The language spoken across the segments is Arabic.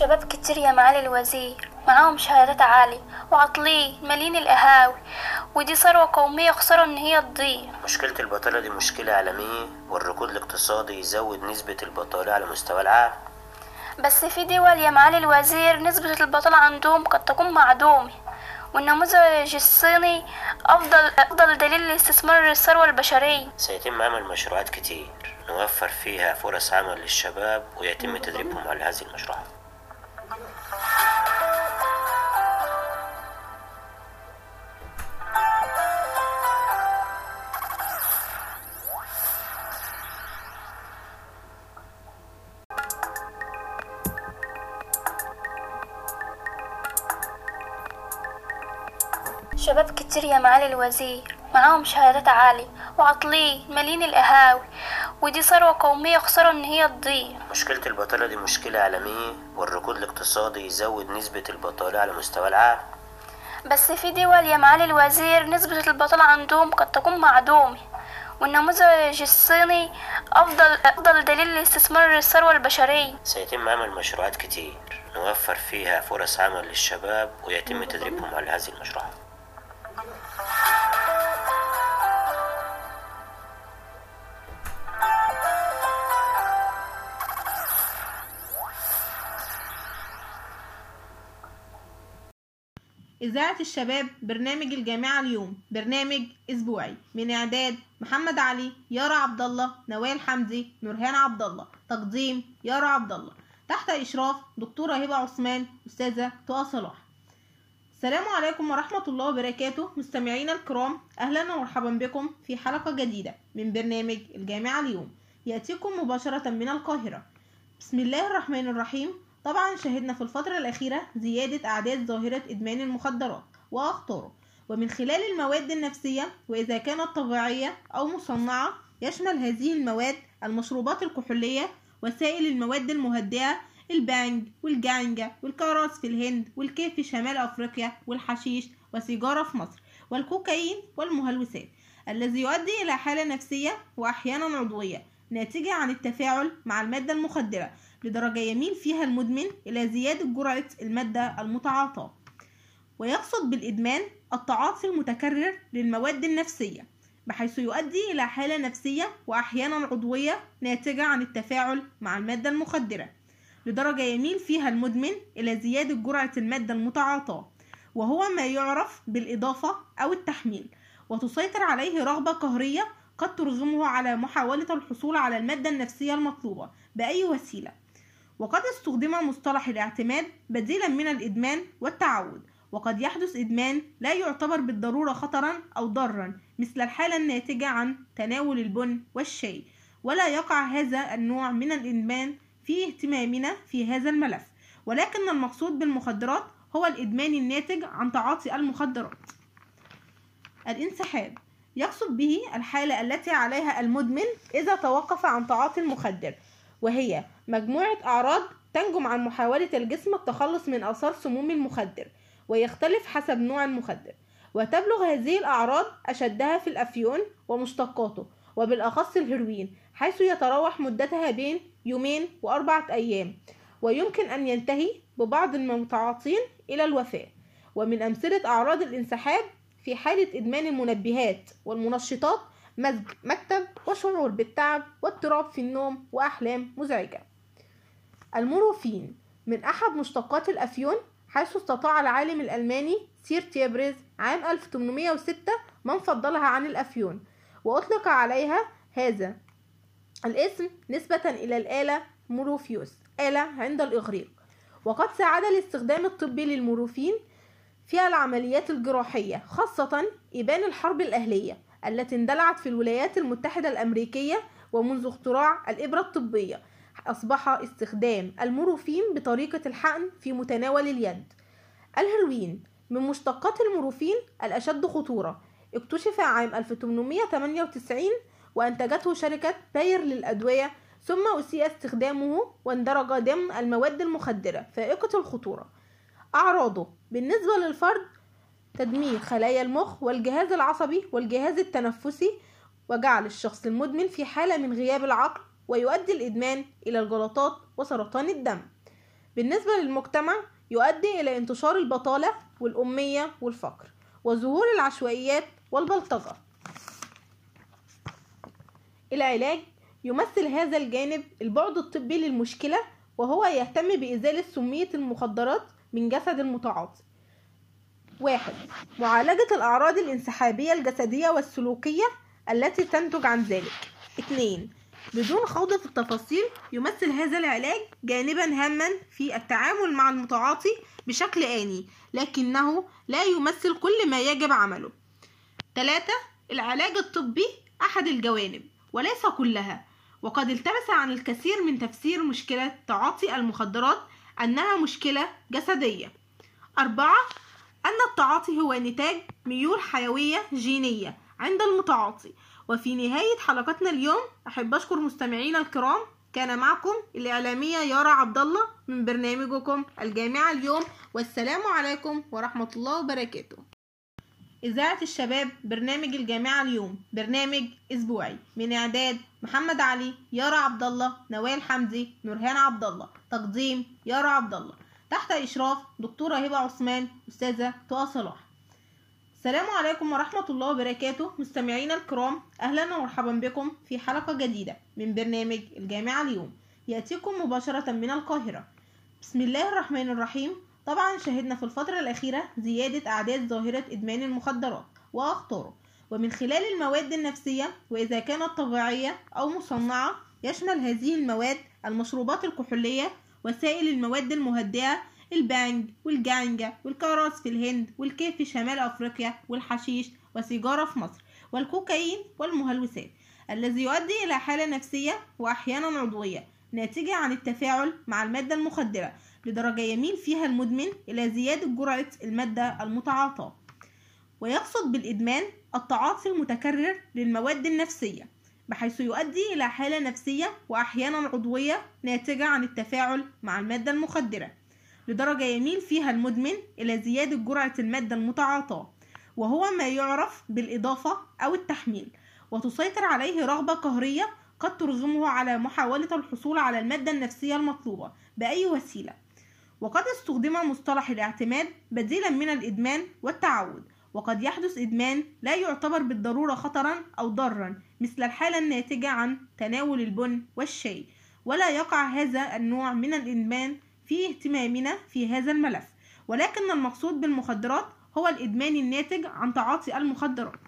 شباب كتير يا معالي الوزير. معاهم شهادات عالية وعاطلين مالين القهاوي. ودي ثروة قومية خسارة إن هي تضيع مشكلة البطالة دي مشكلة عالمية والركود الاقتصادي يزود نسبة البطالة على مستوى العالم. بس في دول يا معالي الوزير نسبة البطالة عندهم قد تكون معدومة والنموذج الصيني أفضل أفضل دليل لاستثمار الثروة البشرية. سيتم عمل مشروعات كتير نوفر فيها فرص عمل للشباب ويتم تدريبهم على هذه المشروعات. معالي الوزير. معاهم شهادات عالية وعاطلين مالين القهاوي. ودي ثروة قومية خسارة إن هي تضيع. مشكلة البطالة دي مشكلة عالمية والركود الاقتصادي يزود نسبة البطالة على مستوى العالم. بس في دول يا معالي الوزير نسبة البطالة عندهم قد تكون معدومة والنموذج الصيني أفضل أفضل دليل لاستثمار الثروة البشرية. سيتم عمل مشروعات كتير نوفر فيها فرص عمل للشباب ويتم تدريبهم على هذه المشروعات. إذاعة الشباب برنامج الجامعة اليوم. برنامج أسبوعي. من إعداد محمد علي يارا عبد الله نوال حمدي نورهان عبد الله تقديم يارا عبد الله تحت إشراف دكتورة هبة عثمان أستاذة تقى صلاح. السلام عليكم ورحمة الله وبركاته. مستمعينا الكرام أهلا ومرحبا بكم في حلقة جديدة من برنامج الجامعة اليوم. يأتيكم مباشرة من القاهرة. بسم الله الرحمن الرحيم. طبعا شهدنا في الفترة الأخيرة زيادة أعداد ظاهرة إدمان المخدرات وأخطاره ومن خلال المواد النفسية وإذا كانت طبيعية أو مصنعة يشمل هذه المواد المشروبات الكحولية وسائل المواد المهدئة البانج والجانجا والكراس في الهند والكيف في شمال أفريقيا والحشيش وسيجارة في مصر والكوكايين والمهلوسات الذي يؤدي إلى حالة نفسية وأحيانا عضوية ناتجة عن التفاعل مع المادة المخدرة. لدرجة يميل فيها المدمن إلى زيادة جرعة المادة المتعاطاة ويقصد بالإدمان التعاطي المتكرر للمواد النفسية بحيث يؤدي إلى حالة نفسية وأحيانا عضوية ناتجة عن التفاعل مع المادة المخدرة. لدرجة يميل فيها المدمن إلى زيادة جرعة المادة المتعاطاة وهو ما يعرف بالإضافة أو التحميل وتسيطر عليه رغبة قهرية قد ترغمه على محاولة الحصول على المادة النفسية المطلوبة بأي وسيلة. وقد استخدم مصطلح الاعتماد بديلا من الإدمان والتعود وقد يحدث إدمان لا يعتبر بالضرورة خطرا أو ضرا مثل الحالة الناتجة عن تناول البن والشاي. ولا يقع هذا النوع من الإدمان في اهتمامنا في هذا الملف. ولكن المقصود بالمخدرات هو الإدمان الناتج عن تعاطي المخدرات. الانسحاب. يقصد به الحالة التي عليها المدمن إذا توقف عن تعاطي المخدر وهي مجموعة أعراض تنجم عن محاولة الجسم التخلص من آثار سموم المخدر ويختلف حسب نوع المخدر. وتبلغ هذه الأعراض أشدها في الأفيون ومشتقاته وبالأخص الهيروين حيث يتراوح مدتها بين يومين وأربعة أيام ويمكن أن ينتهي ببعض المتعاطين إلى الوفاة. ومن أمثلة أعراض الانسحاب في حالة إدمان المنبهات والمنشطات مزاج مكتئب وشعور بالتعب واضطراب في النوم وأحلام مزعجة. المورفين من أحد مشتقات الأفيون حيث استطاع العالم الألماني سيرتيرنر عام 1806 من فصلها عن الأفيون وأطلق عليها هذا الاسم نسبة إلى الإله مورفيوس إله عند الإغريق. وقد ساعد الاستخدام الطبي للمورفين في العمليات الجراحية خاصة إبان الحرب الأهلية التي اندلعت في الولايات المتحدة الأمريكية ومنذ اختراع الإبرة الطبية. أصبح استخدام المورفين بطريقة الحقن في متناول اليد. الهيروين من مشتقات المورفين الأشد خطورة. اكتشف عام 1898 وأنتجته شركة باير للأدوية ثم أسيء استخدامه واندرج ضمن المواد المخدرة فائقة الخطورة. أعراضه بالنسبة للفرد تدمير خلايا المخ والجهاز العصبي والجهاز التنفسي وجعل الشخص المدمن في حالة من غياب العقل ويؤدي الإدمان إلى الجلطات وسرطان الدم. بالنسبة للمجتمع يؤدي إلى انتشار البطالة والأمية والفقر وظهور العشوائيات والبلطجة. العلاج يمثل هذا الجانب البعد الطبي للمشكلة وهو يهتم بإزالة سمية المخدرات من جسد المتعاطي. واحد معالجة الأعراض الانسحابية الجسدية والسلوكية التي تنتج عن ذلك. اثنين بدون خوض في التفاصيل يمثل هذا العلاج جانبا هاما في التعامل مع المتعاطي بشكل آني لكنه لا يمثل كل ما يجب عمله. ثلاثة العلاج الطبي أحد الجوانب وليس كلها وقد التبس عن الكثير من تفسير مشكلة تعاطي المخدرات أنها مشكلة جسدية. أربعة أن التعاطي هو نتاج ميول حيوية جينية عند المتعاطي وفي نهاية حلقتنا اليوم أحب أشكر مستمعينا الكرام. كان معكم الإعلامية يارا عبد الله من برنامجكم الجامعة اليوم. والسلام عليكم ورحمة الله وبركاته. إذاعة الشباب برنامج الجامعة اليوم. برنامج أسبوعي. من إعداد محمد علي يارا عبد الله نوال حمدي نورهان عبد الله تقديم يارا عبد الله تحت إشراف دكتورة هبة عثمان أستاذة طه صلاح. السلام عليكم ورحمة الله وبركاته. مستمعينا الكرام أهلا ومرحبا بكم في حلقة جديدة من برنامج الجامعة اليوم. يأتيكم مباشرة من القاهرة. بسم الله الرحمن الرحيم. طبعا شهدنا في الفترة الأخيرة زيادة أعداد ظاهرة إدمان المخدرات وأخطاره. ومن خلال المواد النفسية وإذا كانت طبيعية أو مصنعة يشمل هذه المواد المشروبات الكحولية وسائل المواد المهدئة البانج والجانجا والكراس في الهند والكيف في شمال أفريقيا والحشيش وسيجارة في مصر والكوكايين والمهلوسات الذي يؤدي إلى حالة نفسية وأحيانا عضوية ناتجة عن التفاعل مع المادة المخدرة لدرجة يميل فيها المدمن إلى زيادة جرعة المادة المتعاطاة ويقصد بالإدمان التعاطي المتكرر للمواد النفسية بحيث يؤدي إلى حالة نفسية وأحيانا عضوية ناتجة عن التفاعل مع المادة المخدرة لدرجة يميل فيها المدمن إلى زيادة جرعة المادة المتعاطاة وهو ما يعرف بالإضافة أو التحميل وتسيطر عليه رغبة قهرية قد ترغمه على محاولة الحصول على المادة النفسية المطلوبة بأي وسيلة. وقد استخدم مصطلح الاعتماد بديلا من الإدمان والتعود وقد يحدث إدمان لا يعتبر بالضرورة خطرا أو ضرا مثل الحالة الناتجة عن تناول البن والشاي ولا يقع هذا النوع من الإدمان في اهتمامنا في هذا الملف. ولكن المقصود بالمخدرات هو الإدمان الناتج عن تعاطي المخدرات.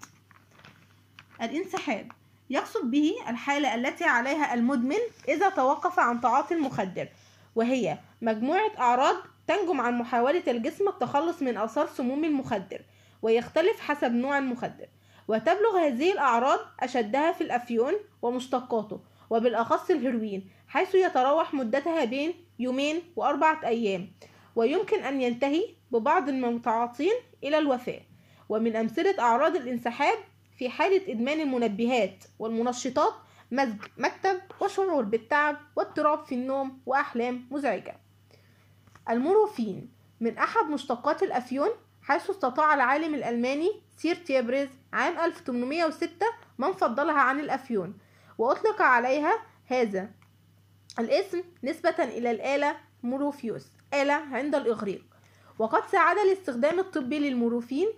الانسحاب. يقصد به الحالة التي عليها المدمن إذا توقف عن تعاطي المخدر وهي مجموعة أعراض تنجم عن محاولة الجسم التخلص من آثار سموم المخدر ويختلف حسب نوع المخدر. وتبلغ هذه الأعراض أشدها في الأفيون ومشتقاته وبالأخص الهيروين حيث يتراوح مدتها بين يومين وأربعة أيام ويمكن أن ينتهي ببعض المتعاطين إلى الوفاة. ومن أمثلة أعراض الانسحاب في حالة إدمان المنبهات والمنشطات مزاج مكتئب وشعور بالتعب واضطراب في النوم وأحلام مزعجة. المورفين من أحد مشتقات الأفيون حيث استطاع العالم الألماني سيرتيرنر عام 1806 من فضلها عن الأفيون وأطلق عليها هذا الاسم نسبة إلى الآلة موروفيوس آلة عند الإغريق. وقد ساعد الاستخدام الطبي للموروفين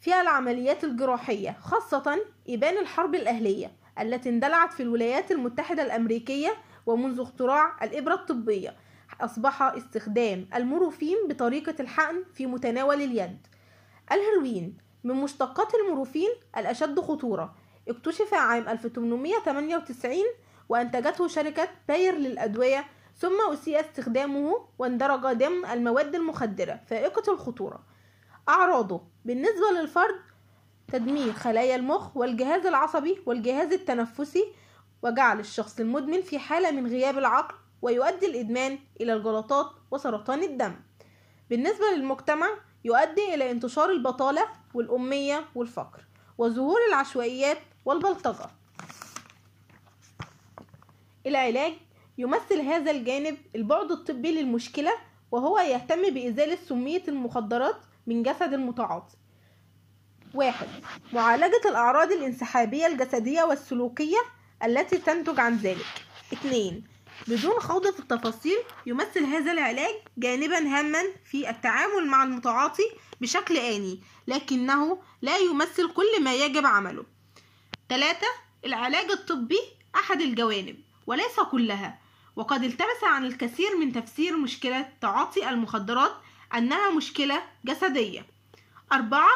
في العمليات الجراحية خاصة إبان الحرب الأهلية التي اندلعت في الولايات المتحدة الأمريكية ومنذ اختراع الإبرة الطبية. أصبح استخدام الموروفين بطريقة الحقن في متناول اليد. الهيروين من مشتقات الموروفين الأشد خطورة. اكتشف عام 1898 وأنتجته شركة باير للأدوية ثم أسيء استخدامه واندرج ضمن المواد المخدرة فائقة الخطورة. أعراضه بالنسبة للفرد تدمير خلايا المخ والجهاز العصبي والجهاز التنفسي وجعل الشخص المدمن في حالة من غياب العقل ويؤدي الإدمان إلى الجلطات وسرطان الدم. بالنسبة للمجتمع يؤدي إلى انتشار البطالة والأمية والفقر وظهور العشوائيات والبلطجة. العلاج يمثل هذا الجانب البعد الطبي للمشكلة وهو يهتم بإزالة سمية المخدرات من جسد المتعاطي. واحد معالجة الأعراض الانسحابية الجسدية والسلوكية التي تنتج عن ذلك. اثنين بدون خوض في التفاصيل يمثل هذا العلاج جانبا هاما في التعامل مع المتعاطي بشكل آني لكنه لا يمثل كل ما يجب عمله. 3. العلاج الطبي أحد الجوانب. وليس كلها. وقد التبس عن الكثير من تفسير مشكلة تعاطي المخدرات أنها مشكلة جسدية. أربعة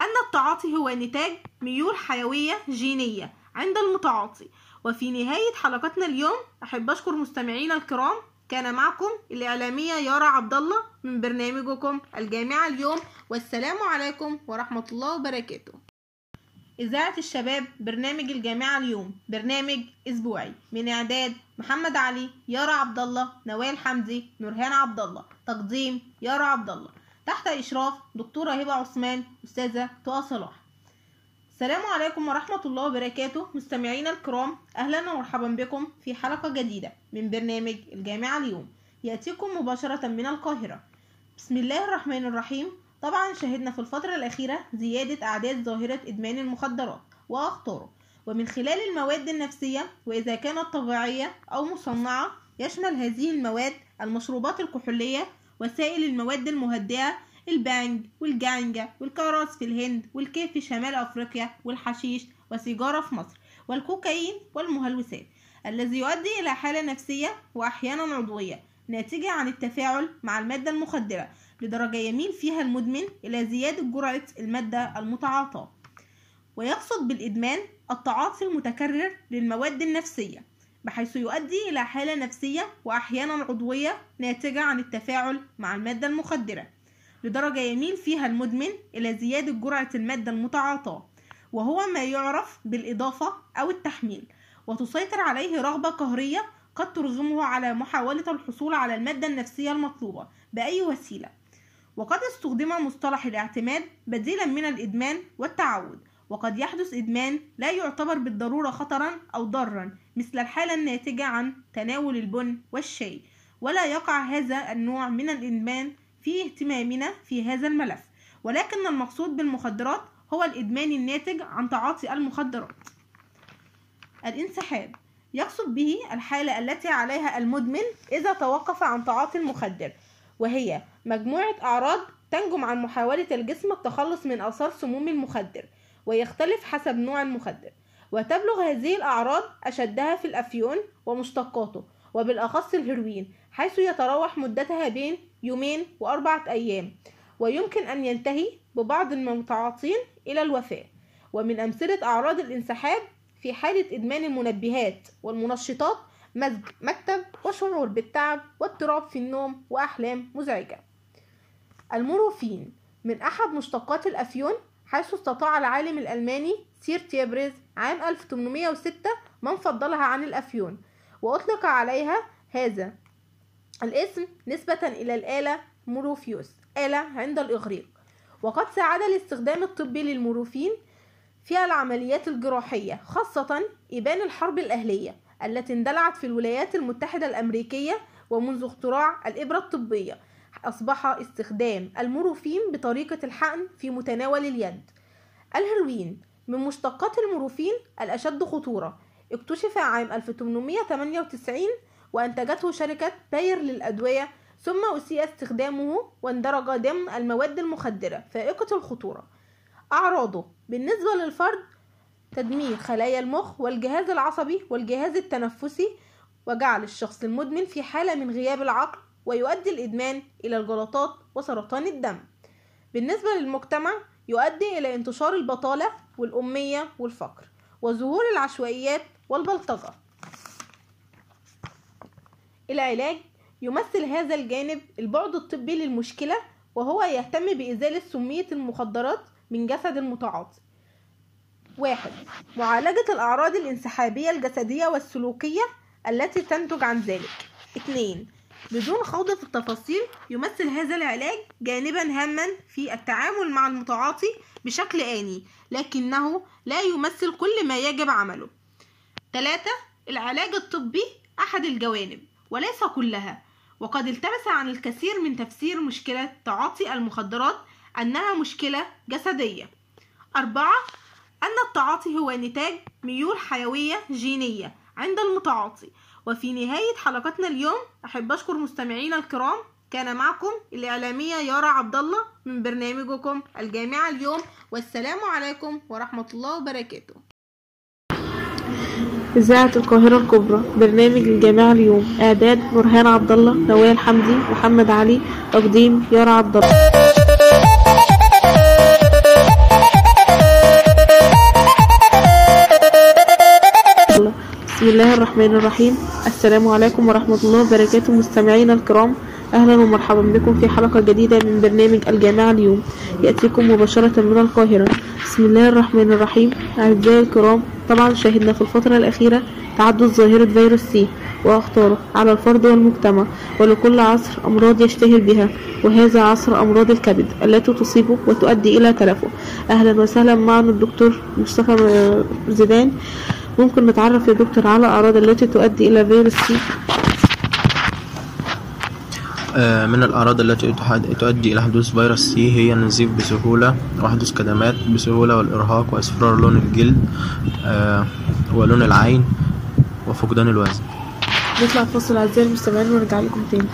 أن التعاطي هو نتاج ميول حيوية جينية عند المتعاطي. وفي نهاية حلقتنا اليوم أحب أشكر مستمعينا الكرام. كان معكم الإعلامية يارا عبد الله من برنامجكم الجامعة اليوم. والسلام عليكم ورحمة الله وبركاته. إذاعة الشباب برنامج الجامعة اليوم. برنامج أسبوعي. من إعداد محمد علي يارا عبد الله نوال حمدي نورهان عبد الله تقديم يارا عبد الله تحت إشراف دكتورة هبة عثمان أستاذة طه صلاح. السلام عليكم ورحمة الله وبركاته. مستمعينا الكرام أهلا ومرحبا بكم في حلقة جديدة من برنامج الجامعة اليوم. يأتيكم مباشرة من القاهرة. بسم الله الرحمن الرحيم. طبعا شهدنا في الفترة الأخيرة زيادة أعداد ظاهرة إدمان المخدرات وأخطاره ومن خلال المواد النفسية وإذا كانت طبيعية أو مصنعة يشمل هذه المواد المشروبات الكحولية وسائل المواد المهدئة البانج والجانجا والكراس في الهند والكيف في شمال أفريقيا والحشيش وسيجارة في مصر والكوكايين والمهلوسات الذي يؤدي إلى حالة نفسية وأحيانا عضوية ناتجة عن التفاعل مع المادة المخدرة. لدرجة يميل فيها المدمن إلى زيادة جرعة المادة المتعاطاة ويقصد بالإدمان التعاطي المتكرر للمواد النفسية بحيث يؤدي إلى حالة نفسية وأحيانا عضوية ناتجة عن التفاعل مع المادة المخدرة. لدرجة يميل فيها المدمن إلى زيادة جرعة المادة المتعاطاة وهو ما يعرف بالإضافة أو التحميل وتسيطر عليه رغبة قهرية قد ترغمه على محاولة الحصول على المادة النفسية المطلوبة بأي وسيلة. وقد استخدم مصطلح الاعتماد بديلا من الإدمان والتعود وقد يحدث إدمان لا يعتبر بالضرورة خطرا أو ضرا مثل الحالة الناتجة عن تناول البن والشاي ولا يقع هذا النوع من الإدمان في اهتمامنا في هذا الملف. ولكن المقصود بالمخدرات هو الإدمان الناتج عن تعاطي المخدرات. الانسحاب. يقصد به الحالة التي عليها المدمن إذا توقف عن تعاطي المخدر. وهي مجموعة أعراض تنجم عن محاولة الجسم التخلص من آثار سموم المخدر ويختلف حسب نوع المخدر. وتبلغ هذه الأعراض أشدها في الأفيون ومشتقاته وبالأخص الهيروين حيث يتراوح مدتها بين يومين وأربعة أيام ويمكن أن ينتهي ببعض المتعاطين إلى الوفاة. ومن أمثلة أعراض الانسحاب في حالة إدمان المنبهات والمنشطات مزج مكتب وشعور بالتعب واضطراب في النوم وأحلام مزعجة. الموروفين من أحد مشتقات الأفيون حيث استطاع العالم الألماني سيرتيرنر عام 1806 من فصلها عن الأفيون وأطلق عليها هذا الاسم نسبة إلى الإله مورفيوس إله عند الإغريق. وقد ساعد الاستخدام الطبي للمورفين في العمليات الجراحية خاصة إبان الحرب الأهلية. التي اندلعت في الولايات المتحدة الأمريكية ومنذ اختراع الإبرة الطبية. أصبح استخدام المورفين بطريقة الحقن في متناول اليد. الهيروين من مشتقات الموروفين الأشد خطورة. اكتشف عام 1898 وأنتجته شركة باير للأدوية ثم أسيء استخدامه واندرج ضمن المواد المخدرة فائقة الخطورة. أعراضه بالنسبة للفرد تدمير خلايا المخ والجهاز العصبي والجهاز التنفسي وجعل الشخص المدمن في حالة من غياب العقل ويؤدي الإدمان إلى الجلطات وسرطان الدم. بالنسبة للمجتمع يؤدي إلى انتشار البطالة والأمية والفقر وظهور العشوائيات والبلطجة. العلاج يمثل هذا الجانب البعد الطبي للمشكلة وهو يهتم بإزالة سمية المخدرات من جسد المتعاطي. واحد. معالجة الأعراض الانسحابية الجسدية والسلوكية التي تنتج عن ذلك. اثنين. بدون خوض في التفاصيل يمثل هذا العلاج جانبا هاما في التعامل مع المتعاطي بشكل آني لكنه لا يمثل كل ما يجب عمله. ثلاثة. العلاج الطبي أحد الجوانب وليس كلها وقد التبس عن الكثير من تفسير مشكلة تعاطي المخدرات أنها مشكلة جسدية. أربعة. أن التعاطي هو نتاج ميول حيوية جينية عند المتعاطي. وفي نهاية حلقتنا اليوم أحب أشكر مستمعينا الكرام. كان معكم الإعلامية يارا عبد الله من برنامجكم الجامعة اليوم. والسلام عليكم ورحمة الله وبركاته. إذاعة القاهرة الكبرى برنامج الجامعة اليوم. إعداد نورهان عبد الله نوال حمدي محمد علي تقديم يارا عبد الله بسم الله الرحمن الرحيم. السلام عليكم ورحمة الله وبركاته مستمعينا الكرام. أهلا ومرحبا بكم في حلقة جديدة من برنامج الجامعة اليوم. يأتيكم مباشرة من القاهرة. بسم الله الرحمن الرحيم. أعزائي الكرام طبعا شاهدنا في الفترة الأخيرة تعدد ظاهرة فيروس سي وأخطاره على الفرد والمجتمع ولكل عصر أمراض يشتهر بها وهذا عصر أمراض الكبد التي تصيبه وتؤدي إلى تلفه. أهلا وسهلا معنا الدكتور مصطفى زيدان. ممكن نتعرف يا دكتور على الأعراض التي تؤدي إلى فيروس سي؟ آه، من الأعراض التي تؤدي إلى حدوث فيروس سي هي النزيف بسهولة وحدوث كدمات بسهولة والإرهاق وإصفرار لون الجلد آه، ولون العين وفقدان الوزن. نطلع فاصل أعزائي المستمعين ونرجع لكم تاني.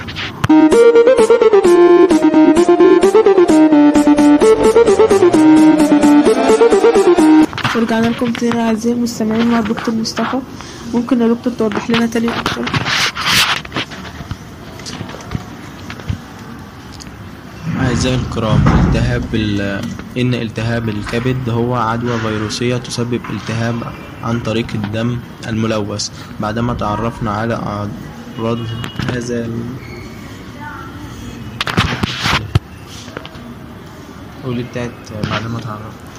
ورجعنا لكم تاني أعزائي المستمعين مع الدكتور مصطفى. ممكن يا دكتور توضح لنا تاني أكتر؟ أعزائي الكرام التهاب ال- إن التهاب الكبد هو عدوى فيروسية تسبب التهاب عن طريق الدم الملوث. بعدما تعرفنا على أعراض هذا قولي بتاعت بعدما تعرفنا.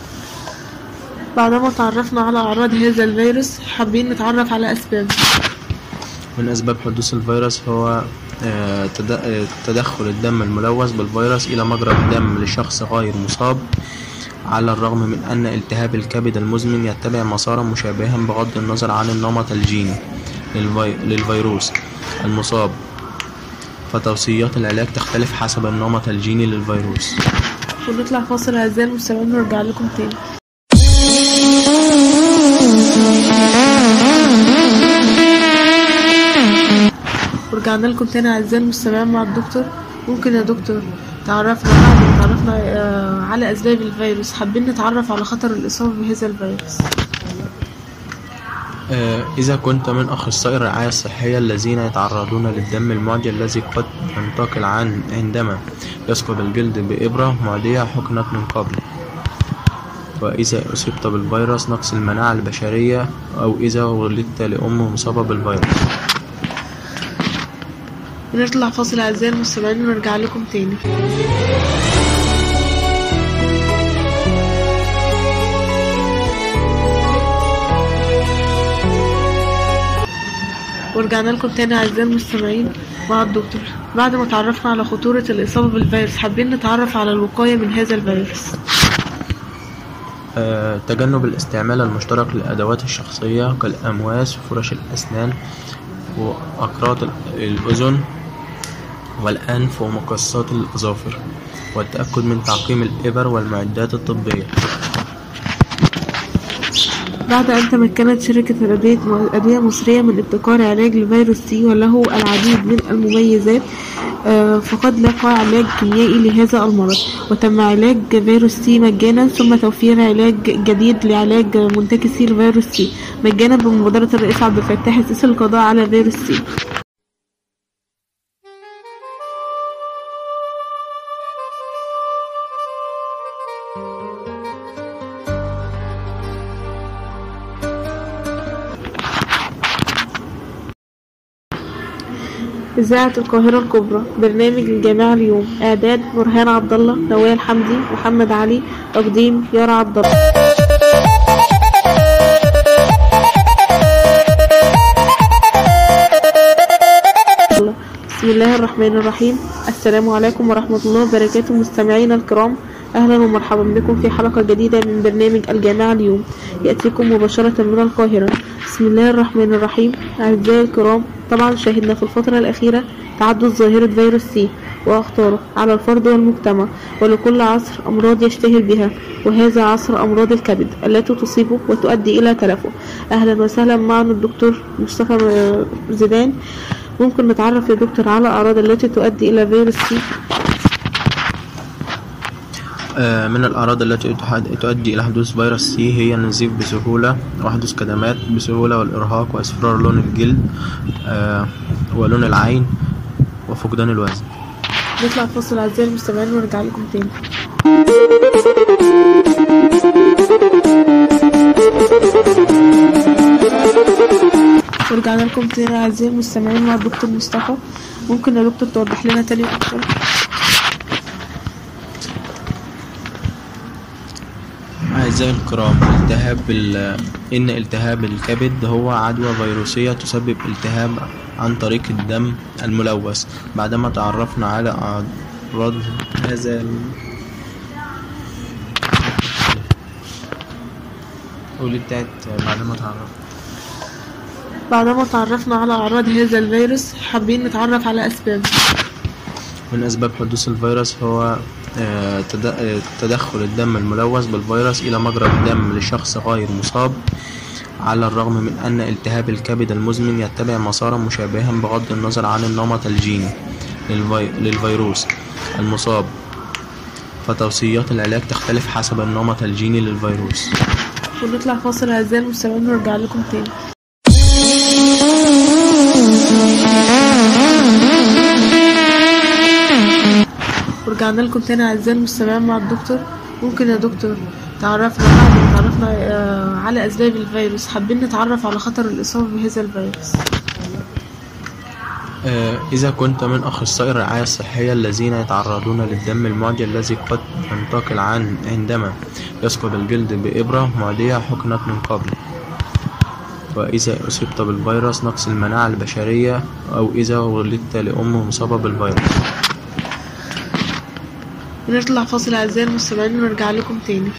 بعدما تعرفنا على أعراض هذا الفيروس حابين نتعرف على أسبابه من أسباب حدوث الفيروس هو آه، تد- آه، تدخل الدم الملوث بالفيروس إلى مجرى الدم لشخص غير مصاب على الرغم من أن التهاب الكبد المزمن يتبع مسارا مشابها بغض النظر عن النمط الجيني للفي... للفيروس المصاب. فتوصيات العلاج تختلف حسب النمط الجيني للفيروس. ونطلع فاصل أعزائي المستمعين ونرجع لكم تاني. ورجعنا لكم تاني أعزائي المستمعين مع الدكتور. ممكن يا دكتور تعرفنا بعد ما تعرفنا آه، على أسباب الفيروس. حابين نتعرف على خطر الإصابة بهذا الفيروس. آه، إذا كنت من أخصائي الرعاية الصحية الذين يتعرضون للدم المعدي الذي قد ينتقل عن عندما يسقط الجلد بإبرة معدية حقنت من قبل. وإذا أصبت بالفيروس نقص المناعة البشرية أو إذا ولدت لأم مصابة بالفيروس. ونطلع فاصل أعزائي المستمعين ونرجع لكم تاني. ورجعنا لكم تاني أعزائي المستمعين. مع الدكتور بعد ما تعرفنا على خطورة الإصابة بالفيروس حابين نتعرف على الوقاية من هذا الفيروس. تجنب الاستعمال المشترك للأدوات الشخصية كالأمواس وفرش الأسنان وأقراط ال- الأذن والأنف ومقصات الأظافر والتأكد من تعقيم الإبر والمعدات الطبية. بعد أن تمكنت شركة الأدوية أدوية مصرية من ابتكار علاج لفيروس سي وله العديد من المميزات آه، فقد لقى علاج كيميائي لهذا المرض وتم علاج فيروس سي مجانا ثم توفير علاج جديد لعلاج منتكسي الفيروس سي مجانا بمبادرة الرئيس عبد الفتاح السيسي للقضاء على فيروس سي. إذاعة القاهرة الكبرى برنامج الجامعة اليوم. إعداد نورهان عبد الله نوال حمدي محمد علي تقديم يارا عبد الله بسم الله الرحمن الرحيم. السلام عليكم ورحمة الله وبركاته مستمعينا الكرام. أهلا ومرحبا بكم في حلقة جديدة من برنامج الجامعة اليوم. يأتيكم مباشرة من القاهرة. بسم الله الرحمن الرحيم. أعزائي الكرام طبعا شاهدنا في الفترة الأخيرة تعدد ظاهرة فيروس سي وأخطاره على الفرد والمجتمع ولكل عصر أمراض يشتهر بها وهذا عصر أمراض الكبد التي تصيبه وتؤدي إلى تلفه. أهلا وسهلا معنا الدكتور مصطفى زيدان. ممكن نتعرف يا دكتور على الأعراض التي تؤدي إلى فيروس سي؟ من الأعراض التي تؤدي إلى حدوث فيروس سي هي النزيف بسهولة وحدوث كدمات بسهولة والإرهاق وإصفرار لون الجلد آه، ولون العين وفقدان الوزن. نطلع فاصل أعزائي المستمعين ونرجع لكم تاني. ورجعنا لكم تاني أعزائي المستمعين مع الدكتور مصطفى. ممكن يا دكتور توضح لنا تاني أكتر؟ أعزائي الكرام التهاب ال- إن التهاب الكبد هو عدوى فيروسية تسبب التهاب عن طريق الدم الملوث. بعدما تعرفنا على أعراض هذا قولي بتاعت بعدما تعرفنا بعدما تعرفنا على أعراض هذا الفيروس حابين نتعرف على أسبابه من أسباب حدوث الفيروس هو تدخل الدم الملوث بالفيروس إلى مجرى الدم لشخص غير مصاب على الرغم من أن التهاب الكبد المزمن يتبع مسارا مشابها بغض النظر عن النمط الجيني للفي- للفيروس المصاب. فتوصيات العلاج تختلف حسب النمط الجيني للفيروس. ونطلع فاصل أعزائي المستمعين ونرجع لكم تاني. ورجعنا لكم تاني أعزائي المستمعين مع الدكتور. ممكن يا دكتور تعرفنا بعد تعرفنا آه، على أسباب الفيروس حابين نتعرف على خطر الإصابة بهذا الفيروس. آه، إذا كنت من أخصائي الرعاية الصحية الذين يتعرضون للدم المعدي الذي قد ينتقل عن عندما يسقط الجلد بإبرة معدية حقنت من قبل. وإذا أصبت بالفيروس نقص المناعة البشرية أو إذا ولدت لأم مصابة بالفيروس ونطلع فاصل أعزائي المستمعين ونرجع لكم تاني.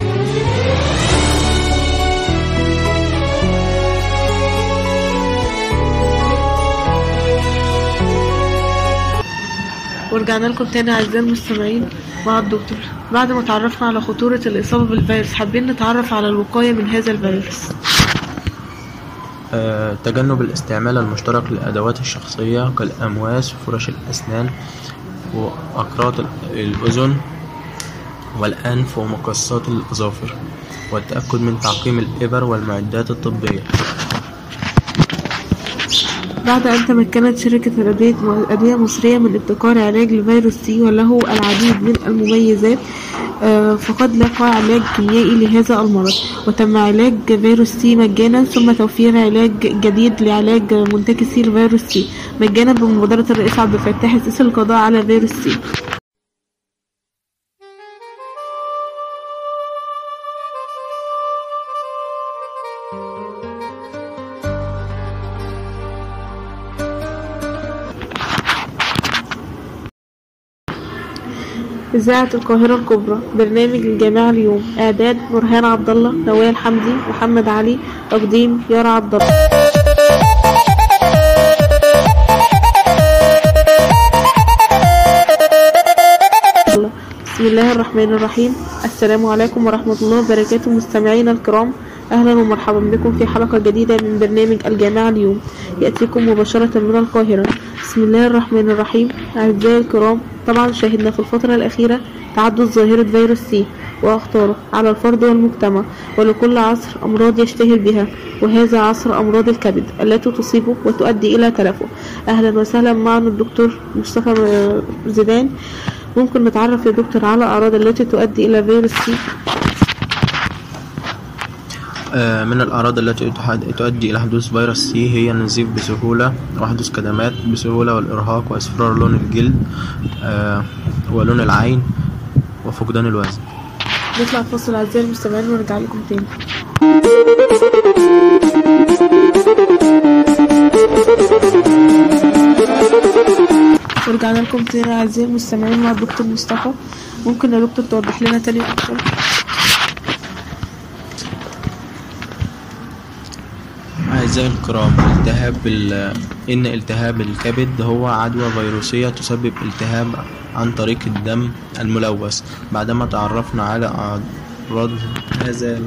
ورجعنا لكم تاني أعزائي المستمعين مع الدكتور بعد ما تعرفنا على خطورة الإصابة بالفيروس حابين نتعرف على الوقاية من هذا الفيروس. آه، تجنب الاستعمال المشترك للأدوات الشخصية كالأمواس وفرش الأسنان وأقراط ال- الأذن والأنف ومقصات الأظافر والتأكد من تعقيم الإبر والمعدات الطبية. بعد أن تمكنت شركة الأدوية أدوية مصرية من ابتكار علاج لفيروس سي وله العديد من المميزات فقد لقى علاج كيميائي لهذا المرض وتم علاج فيروس سي مجانا ثم توفير علاج جديد لعلاج منتكسي لفيروس سي مجانا بمبادرة الرئيس عبد الفتاح السيسي للقضاء على فيروس سي. إذاعة القاهرة الكبرى برنامج الجامعة اليوم. إعداد نورهان عبد الله نوال حمدي محمد علي تقديم يارا عبد الله بسم الله الرحمن الرحيم. السلام عليكم ورحمة الله وبركاته مستمعينا الكرام. أهلا ومرحبا بكم في حلقة جديدة من برنامج الجامعة اليوم. يأتيكم مباشرة من القاهرة. بسم الله الرحمن الرحيم. أعزائي الكرام طبعا شاهدنا في الفترة الأخيرة تعدد ظاهرة فيروس سي وأخطاره على الفرد والمجتمع ولكل عصر أمراض يشتهر بها وهذا عصر أمراض الكبد التي تصيبه وتؤدي إلى تلفه. أهلا وسهلا معنا الدكتور مصطفى زيدان. ممكن نتعرف يا دكتور على الأعراض التي تؤدي إلى فيروس سي؟ من الأعراض التي تؤدي إلى حدوث فيروس سي هي النزيف بسهولة وحدوث كدمات بسهولة والإرهاق وإصفرار لون الجلد آه، ولون العين وفقدان الوزن. نطلع فاصل أعزائي المستمعين ونرجع لكم تاني. ورجعنا لكم تاني أعزائي المستمعين مع الدكتور مصطفى. ممكن يا دكتور توضح لنا تاني أكتر؟ أعزائي أعزائي الكرام التهاب ال... إن التهاب الكبد هو عدوى فيروسية تسبب التهاب عن طريق الدم الملوث بعدما تعرفنا على أعراض هذا.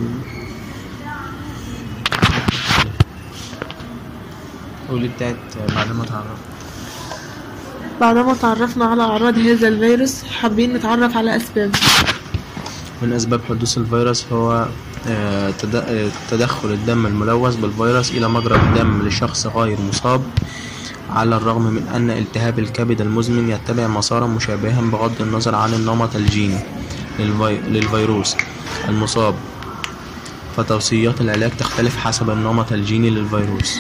قولي بتاعت بعدما تعرفنا بعدما تعرفنا على أعراض هذا الفيروس حابين نتعرف على أسبابه من أسباب حدوث الفيروس هو تدخل الدم الملوث بالفيروس إلى مجرى الدم لشخص غير مصاب على الرغم من أن التهاب الكبد المزمن يتبع مسارا مشابها بغض النظر عن النمط الجيني للفي... للفيروس المصاب. فتوصيات العلاج تختلف حسب النمط الجيني للفيروس.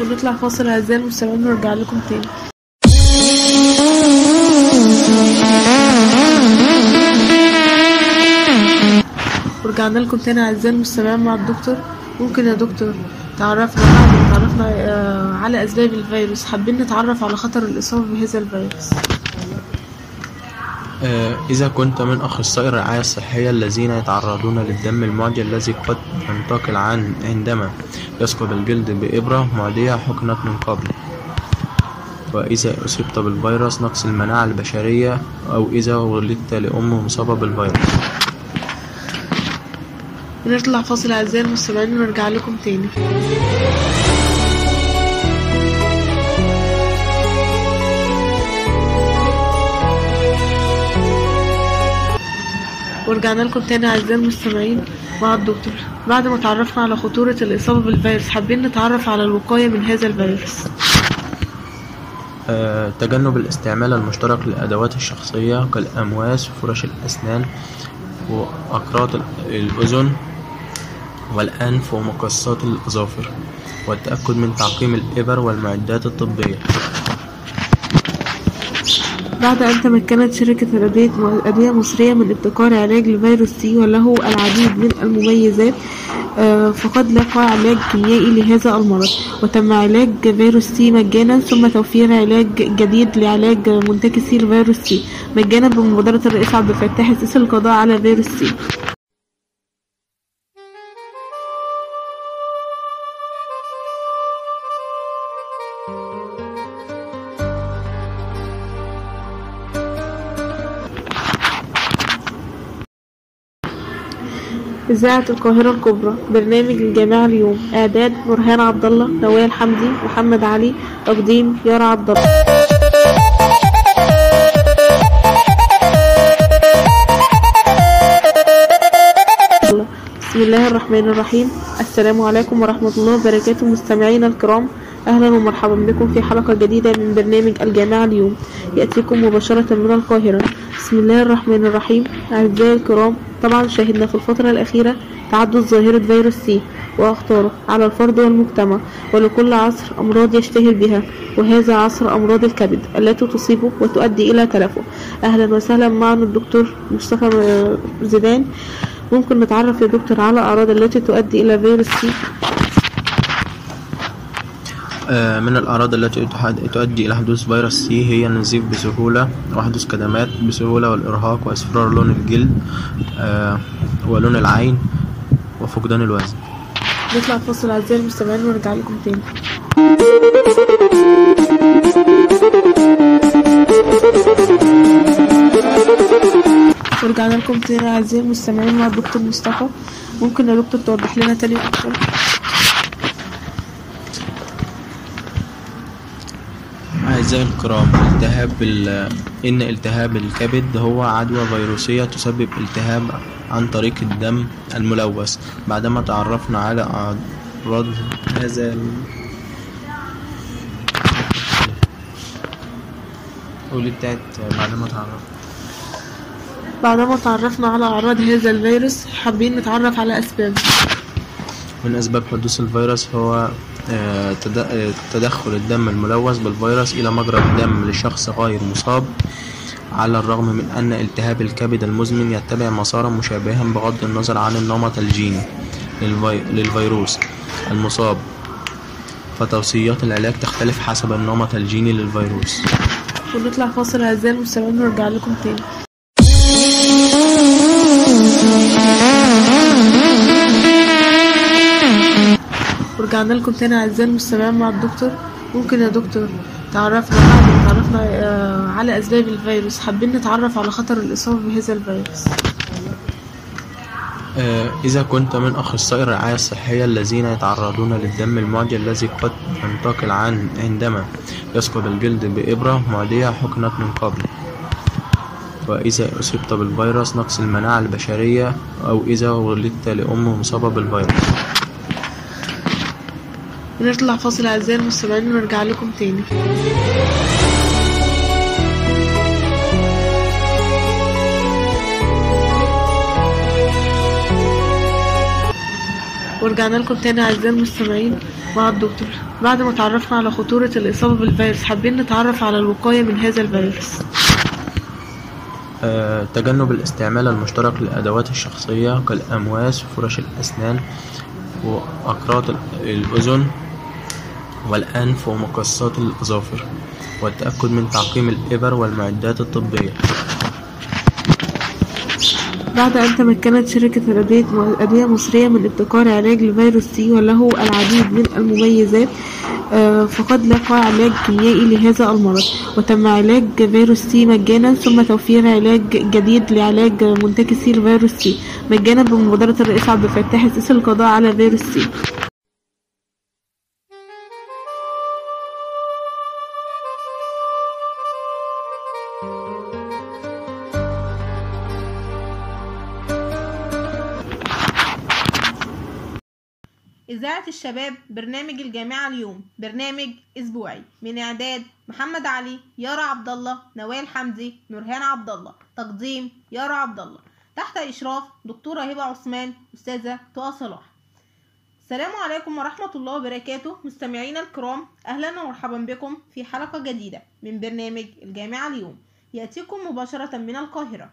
ونطلع فاصل أعزائي المستمعين ونرجع لكم تاني. ورجعنا لكم تاني أعزائي المستمعين مع الدكتور. ممكن يا دكتور تعرفنا بعد تعرفنا آه، على أسباب الفيروس. حابين نتعرف على خطر الإصابة بهذا الفيروس. آه، إذا كنت من أخصائي الرعاية الصحية الذين يتعرضون للدم المعدي الذي قد ينتقل عن عندما يسقط الجلد بإبرة معدية حقنت من قبل. وإذا أصبت بالفيروس نقص المناعة البشرية أو إذا ولدت لأم مصابة بالفيروس. ونطلع فاصل أعزائي المستمعين ونرجع لكم تاني. ورجعنا لكم تاني أعزائي المستمعين. مع الدكتور بعد ما تعرفنا على خطورة الإصابة بالفيروس حابين نتعرف على الوقاية من هذا الفيروس. آه، تجنب الاستعمال المشترك للأدوات الشخصية كالأمواس وفرش الأسنان وأقراط ال- الأذن. والأنف ومقصات الأظافر والتأكد من تعقيم الإبر والمعدات الطبية. بعد أن تمكنت شركة الأدوية أدوية مصرية من ابتكار علاج لفيروس سي وله العديد من المميزات آه، فقد لقى علاج كيميائي لهذا المرض وتم علاج فيروس سي مجانا ثم توفير علاج جديد لعلاج منتكسي لفيروس سي مجانا بمبادرة الرئيس عبد الفتاح السيسي للقضاء على فيروس سي. إذاعة القاهرة الكبرى برنامج الجامعة اليوم. إعداد نورهان عبد الله نوال حمدي محمد علي تقديم يارا عبد الله بسم الله الرحمن الرحيم. السلام عليكم ورحمة الله وبركاته مستمعينا الكرام. أهلا ومرحبا بكم في حلقة جديدة من برنامج الجامعة اليوم. يأتيكم مباشرة من القاهرة. بسم الله الرحمن الرحيم. أعزائي الكرام طبعا شاهدنا في الفترة الأخيرة تعدد ظاهرة فيروس سي وأخطاره على الفرد والمجتمع ولكل عصر أمراض يشتهر بها وهذا عصر أمراض الكبد التي تصيبه وتؤدي إلى تلفه. أهلا وسهلا معنا الدكتور مصطفى زيدان. ممكن نتعرف يا دكتور على الأعراض التي تؤدي إلى فيروس سي؟ من الأعراض التي تؤدي إلى حدوث فيروس سي هي النزيف بسهولة وحدوث كدمات بسهولة والإرهاق وإصفرار لون الجلد آه، ولون العين وفقدان الوزن. نطلع فاصل أعزائي المستمعين ونرجع لكم تاني. ورجعنا لكم تاني أعزائي المستمعين مع الدكتور مصطفى. ممكن يا دكتور توضح لنا تاني أكتر؟ أعزائي الكرام التهاب ال... إن التهاب الكبد هو عدوى فيروسية تسبب التهاب عن طريق الدم الملوث. بعدما تعرفنا على أعراض هذا. قولي بتاعت بعدما تعرفنا بعدما تعرفنا على أعراض هذا الفيروس حابين نتعرف على أسبابه. من أسباب حدوث الفيروس هو تدخل الدم الملوث بالفيروس إلى مجرى الدم لشخص غير مصاب على الرغم من أن التهاب الكبد المزمن يتبع مسارا مشابها بغض النظر عن النمط الجيني للفي... للفيروس المصاب. فتوصيات العلاج تختلف حسب النمط الجيني للفيروس. ونطلع فاصل أعزائي المستمعين ونرجع لكم تاني. ورجعنا لكم تاني أعزائي المستمعين مع الدكتور. ممكن يا دكتور تعرفنا بعد تعرفنا آه، على أسباب الفيروس حابين نتعرف على خطر الإصابة بهذا الفيروس. آه، إذا كنت من أخصائي الرعاية الصحية الذين يتعرضون للدم المعدي الذي قد ينتقل عن عندما يسقط الجلد بإبرة معدية حقنت من قبل وإذا أصبت بالفيروس نقص المناعة البشرية أو إذا ولدت لأم مصابة بالفيروس ونطلع فاصل أعزائي المستمعين ونرجع لكم تاني. ورجعنا لكم تاني أعزائي المستمعين مع الدكتور بعد ما تعرفنا على خطورة الإصابة بالفيروس حابين نتعرف على الوقاية من هذا الفيروس. آه، تجنب الاستعمال المشترك للأدوات الشخصية كالأمواس وفرش الأسنان وأقراط ال- الأذن والأنف ومقصات الأظافر والتأكد من تعقيم الإبر والمعدات الطبية. بعد أن تمكنت شركة الأدوية أدوية مصرية من ابتكار علاج لفيروس سي وله العديد من المميزات آه، فقد لقى علاج كيميائي لهذا المرض وتم علاج فيروس سي مجانا ثم توفير علاج جديد لعلاج منتكسي الفيروس سي مجانا بمبادرة الرئيس عبد الفتاح السيسي للقضاء على فيروس سي. إذاعة الشباب برنامج الجامعة اليوم برنامج أسبوعي. من إعداد محمد علي يارا عبد الله نوال حمدي نورهان عبد الله تقديم يارا عبد الله تحت إشراف دكتورة هبة عثمان أستاذة طه صلاح. السلام عليكم ورحمة الله وبركاته مستمعينا الكرام. أهلا ومرحبا بكم في حلقة جديدة من برنامج الجامعة اليوم. يأتيكم مباشرة من القاهرة.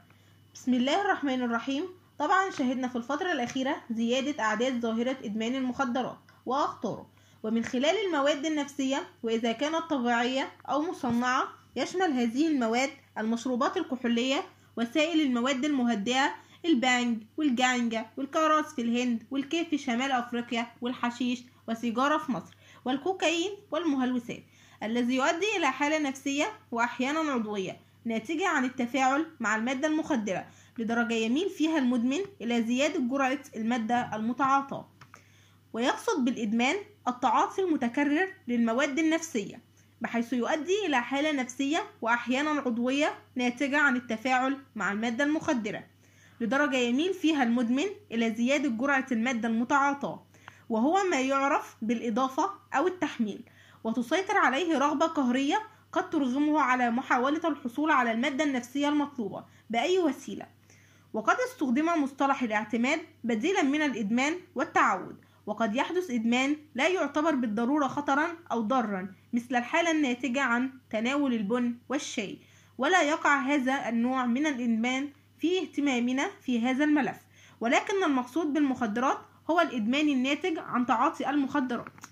بسم الله الرحمن الرحيم. طبعا شهدنا في الفترة الأخيرة زيادة أعداد ظاهرة إدمان المخدرات وأخطاره ومن خلال المواد النفسية وإذا كانت طبيعية أو مصنعة يشمل هذه المواد المشروبات الكحولية وسائل المواد المهدئة البانج والجانجا والكراس في الهند والكيف في شمال أفريقيا والحشيش وسيجارة في مصر والكوكايين والمهلوسات الذي يؤدي إلى حالة نفسية وأحيانا عضوية ناتجة عن التفاعل مع المادة المخدرة. لدرجة يميل فيها المدمن إلى زيادة جرعة المادة المتعاطاة ويقصد بالإدمان التعاطي المتكرر للمواد النفسية بحيث يؤدي إلى حالة نفسية وأحيانا عضوية ناتجة عن التفاعل مع المادة المخدرة. لدرجة يميل فيها المدمن إلى زيادة جرعة المادة المتعاطاة وهو ما يعرف بالإضافة أو التحميل وتسيطر عليه رغبة قهرية قد ترغمه على محاولة الحصول على المادة النفسية المطلوبة بأي وسيلة. وقد استخدم مصطلح الاعتماد بديلا من الإدمان والتعود وقد يحدث إدمان لا يعتبر بالضرورة خطرا أو ضرا مثل الحالة الناتجة عن تناول البن والشاي ولا يقع هذا النوع من الإدمان في اهتمامنا في هذا الملف. ولكن المقصود بالمخدرات هو الإدمان الناتج عن تعاطي المخدرات.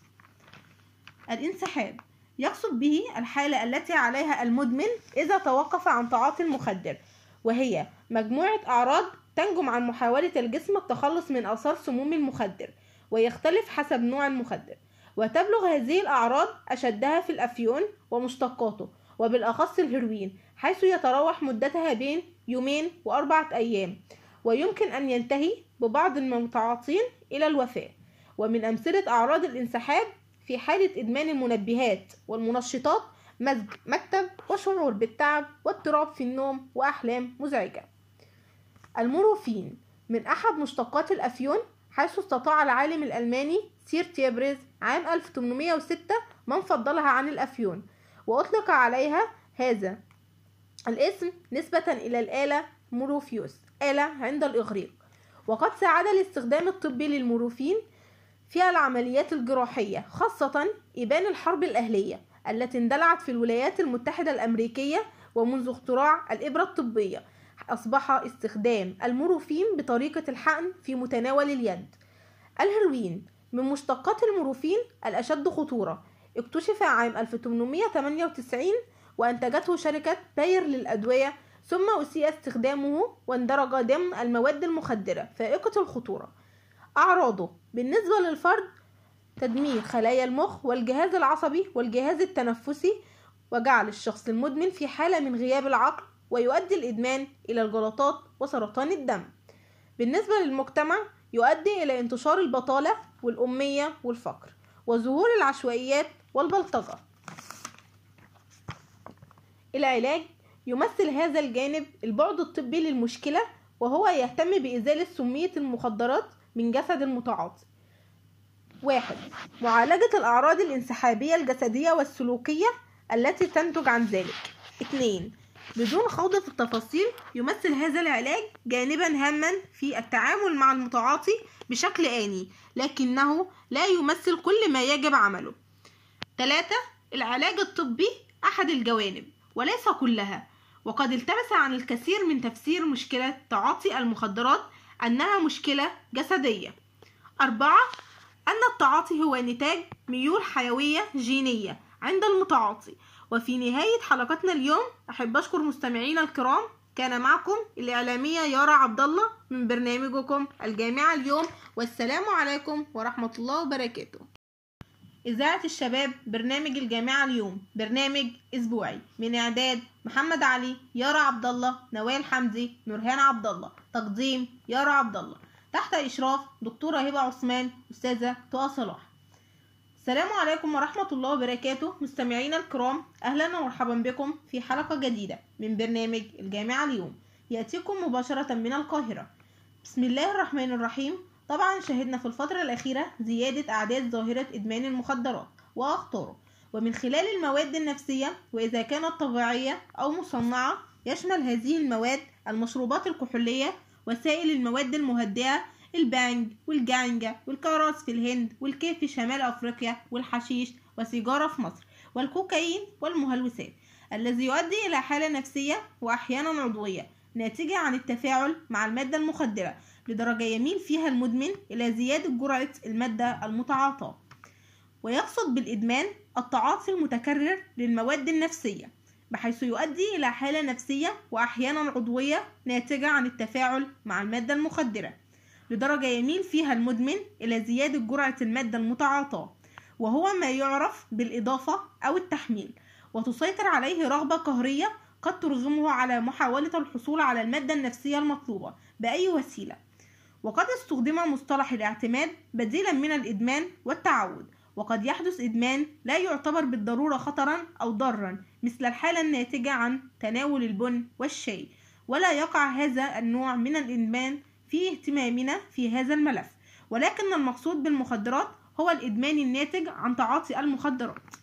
الانسحاب. يقصد به الحالة التي عليها المدمن إذا توقف عن تعاطي المخدر. وهي مجموعة أعراض تنجم عن محاولة الجسم التخلص من آثار سموم المخدر ويختلف حسب نوع المخدر. وتبلغ هذه الأعراض أشدها في الأفيون ومشتقاته وبالأخص الهيروين حيث يتراوح مدتها بين يومين وأربعة أيام ويمكن أن ينتهي ببعض المتعاطين إلى الوفاة. ومن أمثلة أعراض الانسحاب في حالة إدمان المنبهات والمنشطات مزاج مكتئب وشعور بالتعب واضطراب في النوم وأحلام مزعجة. المورفين من أحد مشتقات الأفيون حيث استطاع العالم الألماني سيرتورنر عام 1806 من فصلها عن الأفيون وأطلق عليها هذا الاسم نسبة إلى الإله مورفيوس إله عند الإغريق. وقد ساعد الاستخدام الطبي للمورفين في العمليات الجراحية خاصة إبان الحرب الأهلية. التي اندلعت في الولايات المتحدة الأمريكية ومنذ اختراع الإبرة الطبية. أصبح استخدام المورفين بطريقة الحقن في متناول اليد. الهيروين من مشتقات المورفين الأشد خطورة. اكتشف عام 1898 وأنتجته شركة باير للأدوية ثم أسيء استخدامه واندرج ضمن المواد المخدرة فائقة الخطورة. أعراضه بالنسبة للفرد تدمير خلايا المخ والجهاز العصبي والجهاز التنفسي وجعل الشخص المدمن في حالة من غياب العقل ويؤدي الإدمان إلى الجلطات وسرطان الدم. بالنسبة للمجتمع يؤدي إلى انتشار البطالة والأمية والفقر وظهور العشوائيات والبلطجة. العلاج يمثل هذا الجانب البعد الطبي للمشكلة وهو يهتم بإزالة سمية المخدرات من جسد المتعاطي. واحد. معالجة الأعراض الانسحابية الجسدية والسلوكية التي تنتج عن ذلك. اثنين. بدون خوض في التفاصيل يمثل هذا العلاج جانبا هاما في التعامل مع المتعاطي بشكل آني لكنه لا يمثل كل ما يجب عمله. ثلاثة. العلاج الطبي أحد الجوانب وليس كلها وقد التبس عن الكثير من تفسير مشكلة تعاطي المخدرات أنها مشكلة جسدية. أربعة. أن التعاطي هو نتاج ميول حيوية جينية عند المتعاطي. وفي نهاية حلقتنا اليوم أحب أشكر مستمعينا الكرام. كان معكم الإعلامية يارا عبد الله من برنامجكم الجامعة اليوم. والسلام عليكم ورحمة الله وبركاته. إذاعة الشباب برنامج الجامعة اليوم. برنامج أسبوعي. من إعداد محمد علي يارا عبد الله نوال حمدي نورهان عبد الله تقديم يارا عبد الله تحت إشراف دكتورة هبة عثمان أستاذة طه صلاح. السلام عليكم ورحمة الله وبركاته مستمعينا الكرام أهلا ومرحبا بكم في حلقة جديدة من برنامج الجامعة اليوم. يأتيكم مباشرة من القاهرة. بسم الله الرحمن الرحيم. طبعا شهدنا في الفترة الأخيرة زيادة أعداد ظاهرة إدمان المخدرات وأخطاره. ومن خلال المواد النفسية وإذا كانت طبيعية أو مصنعة يشمل هذه المواد المشروبات الكحولية وسائل المواد المهدئة البانج والجانجا والكراس في الهند والكيف في شمال أفريقيا والحشيش وسيجارة في مصر والكوكايين والمهلوسات الذي يؤدي إلى حالة نفسية وأحيانا عضوية ناتجة عن التفاعل مع المادة المخدرة لدرجة يميل فيها المدمن إلى زيادة جرعة المادة المتعاطاة. ويقصد بالإدمان التعاطي المتكرر للمواد النفسية. بحيث يؤدي إلى حالة نفسية وأحيانا عضوية ناتجة عن التفاعل مع المادة المخدرة لدرجة يميل فيها المدمن إلى زيادة جرعة المادة المتعاطاة وهو ما يعرف بالإضافة أو التحميل وتسيطر عليه رغبة قهرية قد ترغمه على محاولة الحصول على المادة النفسية المطلوبة بأي وسيلة وقد استخدم مصطلح الاعتماد بديلا من الإدمان والتعود. وقد يحدث إدمان لا يعتبر بالضرورة خطرا أو ضرا مثل الحالة الناتجة عن تناول البن والشاي ولا يقع هذا النوع من الإدمان في اهتمامنا في هذا الملف. ولكن المقصود بالمخدرات هو الإدمان الناتج عن تعاطي المخدرات.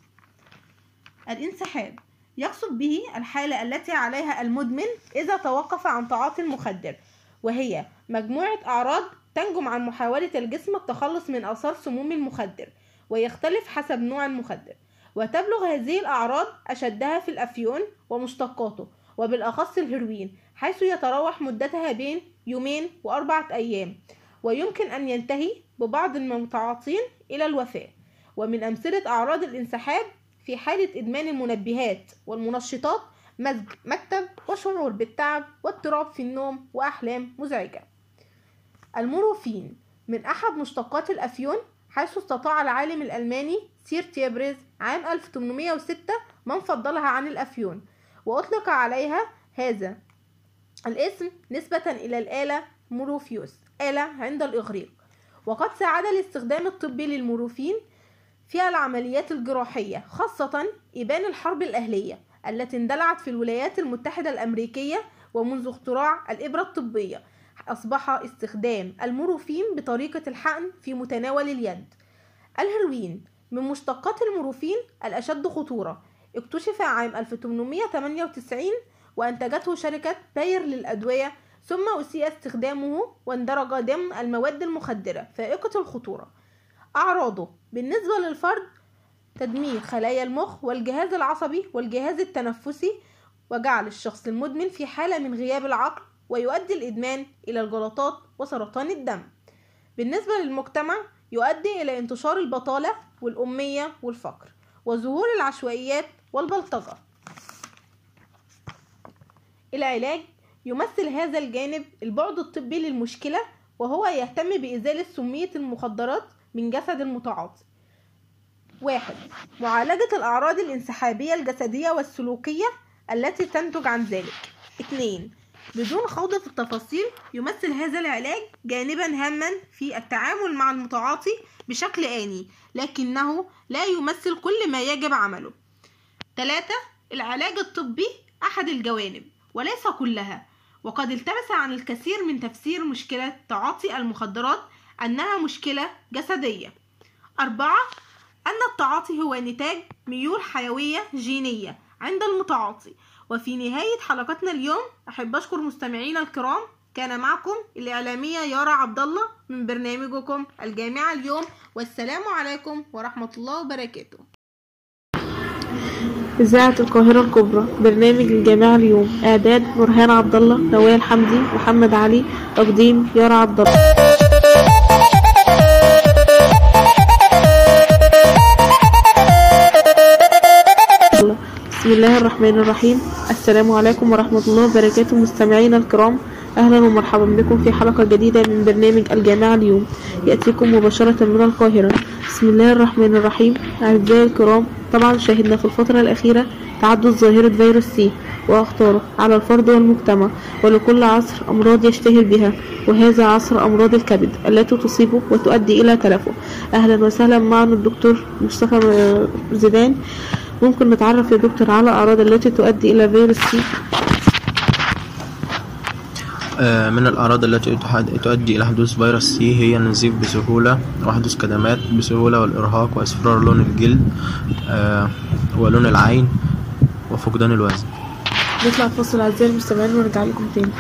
الانسحاب. يقصد به الحالة التي عليها المدمن إذا توقف عن تعاطي المخدر وهي مجموعة أعراض تنجم عن محاولة الجسم التخلص من آثار سموم المخدر. ويختلف حسب نوع المخدر. وتبلغ هذه الأعراض أشدها في الأفيون ومشتقاته وبالأخص الهيروين حيث يتراوح مدتها بين يومين وأربعة أيام ويمكن أن ينتهي ببعض المتعاطين إلى الوفاة. ومن أمثلة أعراض الانسحاب في حالة إدمان المنبهات والمنشطات مزاج مكتئب وشعور بالتعب واضطراب في النوم وأحلام مزعجة. المورفين من أحد مشتقات الأفيون حيث استطاع العالم الألماني سيرتورنر عام 1806 من فصلها عن الأفيون وأطلق عليها هذا الاسم نسبة إلى الآلة موروفيوس آلة عند الإغريق. وقد ساعد الاستخدام الطبي للمورفين في العمليات الجراحية خاصة إبان الحرب الأهلية التي اندلعت في الولايات المتحدة الأمريكية ومنذ اختراع الإبرة الطبية. أصبح استخدام المورفين بطريقة الحقن في متناول اليد. الهيروين من مشتقات المورفين الأشد خطورة. اكتشف عام 1898 وأنتجته شركة باير للأدوية ثم أسيء استخدامه واندرج ضمن المواد المخدرة فائقة الخطورة. أعراضه بالنسبة للفرد تدمير خلايا المخ والجهاز العصبي والجهاز التنفسي وجعل الشخص المدمن في حالة من غياب العقل ويؤدي الإدمان إلى الجلطات وسرطان الدم. بالنسبة للمجتمع يؤدي إلى انتشار البطالة والأمية والفقر وظهور العشوائيات والبلطجة. العلاج يمثل هذا الجانب البعد الطبي للمشكلة وهو يهتم بإزالة سمية المخدرات من جسد المتعاطي. واحد معالجة الأعراض الانسحابية الجسدية والسلوكية التي تنتج عن ذلك. اتنين بدون خوض في التفاصيل يمثل هذا العلاج جانبا هاما في التعامل مع المتعاطي بشكل آني لكنه لا يمثل كل ما يجب عمله. ثلاثة العلاج الطبي أحد الجوانب وليس كلها وقد التبس عن الكثير من تفسير مشكلة تعاطي المخدرات أنها مشكلة جسدية. أربعة أن التعاطي هو نتاج ميول حيوية جينية عند المتعاطي وفي نهاية حلقتنا اليوم أحب أشكر مستمعينا الكرام. كان معكم الإعلامية يارا عبد الله من برنامجكم الجامعة اليوم. والسلام عليكم ورحمة الله وبركاته. إذاعة القاهرة الكبرى برنامج الجامعة اليوم. إعداد نورهان عبد الله نوال حمدي محمد علي تقديم يارا عبد الله الله الرحمن الرحيم. السلام عليكم ورحمة الله وبركاته مستمعينا الكرام. أهلا ومرحبا بكم في حلقة جديدة من برنامج الجامعة اليوم. يأتيكم مباشرة من القاهرة. بسم الله الرحمن الرحيم. أعزائي الكرام طبعا شاهدنا في الفترة الأخيرة تعدد ظاهرة فيروس سي وأخطاره على الفرد والمجتمع ولكل عصر أمراض يشتهر بها وهذا عصر أمراض الكبد التي تصيبه وتؤدي إلى تلفه. أهلا وسهلا معنا الدكتور مصطفى زيدان. ممكن نتعرف يا دكتور على الأعراض التي تؤدي إلى فيروس سي؟ آه، من الأعراض التي تؤدي إلى حدوث فيروس سي هي النزيف بسهولة وحدوث كدمات بسهولة والإرهاق وإصفرار لون الجلد آه، ولون العين وفقدان الوزن. نطلع فاصل أعزائي المستمعين ونرجع لكم تاني.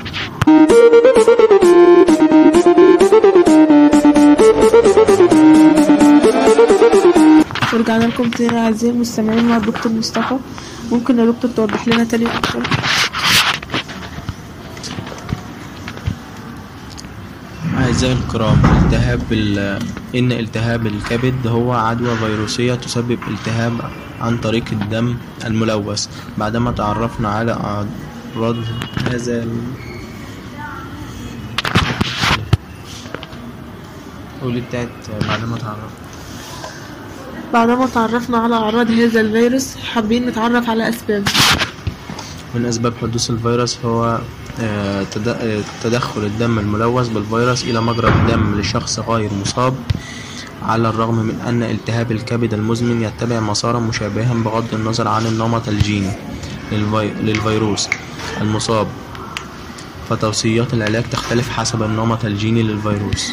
ورجعنا لكم تاني أعزائي المستمعين مع الدكتور مصطفى. ممكن يا دكتور توضح لنا تاني أكتر؟ أعزائي الكرام التهاب ال- إن التهاب الكبد هو عدوى فيروسية تسبب التهاب عن طريق الدم الملوث. بعدما تعرفنا على أعراض هذا ال... قولي بتاعت بعدما تعرفنا. بعدما تعرفنا على أعراض هذا الفيروس حابين نتعرف على أسبابه من أسباب حدوث الفيروس هو آه، آه، تدخل الدم الملوث بالفيروس إلى مجرى الدم لشخص غير مصاب على الرغم من أن التهاب الكبد المزمن يتبع مسارا مشابها بغض النظر عن النمط الجيني للفي... للفيروس المصاب. فتوصيات العلاج تختلف حسب النمط الجيني للفيروس.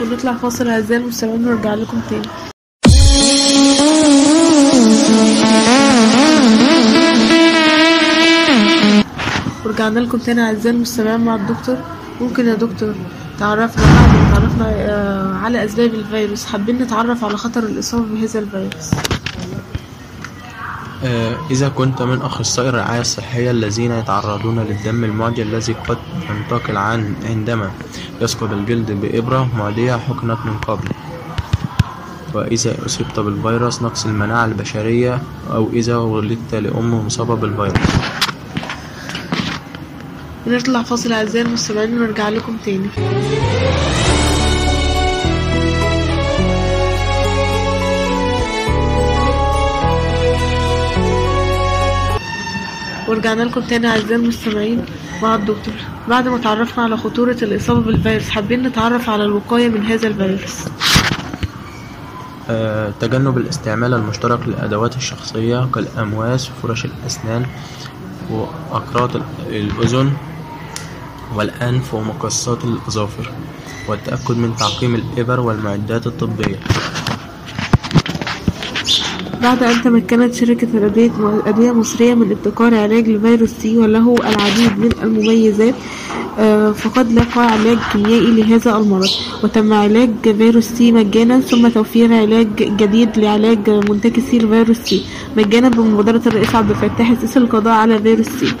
ونطلع فاصل أعزائي المستمعين ونرجع لكم تاني. ورجعنا لكم تاني أعزائي المستمعين مع الدكتور. ممكن يا دكتور تعرفنا بعد تعرفنا آه، على أسباب الفيروس. حابين نتعرف على خطر الإصابة بهذا الفيروس. آه، إذا كنت من أخصائي الرعاية الصحية الذين يتعرضون للدم المعدي الذي قد ينتقل عن عندما يسقط الجلد بإبرة معدية حقنت من قبل. وإذا أصبت بالفيروس نقص المناعة البشرية أو إذا ولدت لأم مصابة بالفيروس ونطلع فاصل أعزائي المستمعين ونرجع لكم تاني. ورجعنا لكم تاني أعزائي المستمعين مع الدكتور بعد ما تعرفنا على خطورة الإصابة بالفيروس حابين نتعرف على الوقاية من هذا الفيروس. تجنب الاستعمال المشترك للأدوات الشخصية كالأمواس وفرش الأسنان وأقراط ال- الأذن والأنف ومقصات الأظافر والتأكد من تعقيم الإبر والمعدات الطبية. بعد أن تمكنت شركة الأدوية أدوية مصرية من ابتكار علاج لفيروس سي وله العديد من المميزات آه، فقد لقى علاج كيميائي لهذا المرض وتم علاج فيروس سي مجانا ثم توفير علاج جديد لعلاج منتكسي الفيروس سي مجانا بمبادرة الرئيس عبد الفتاح السيسي للقضاء على فيروس سي.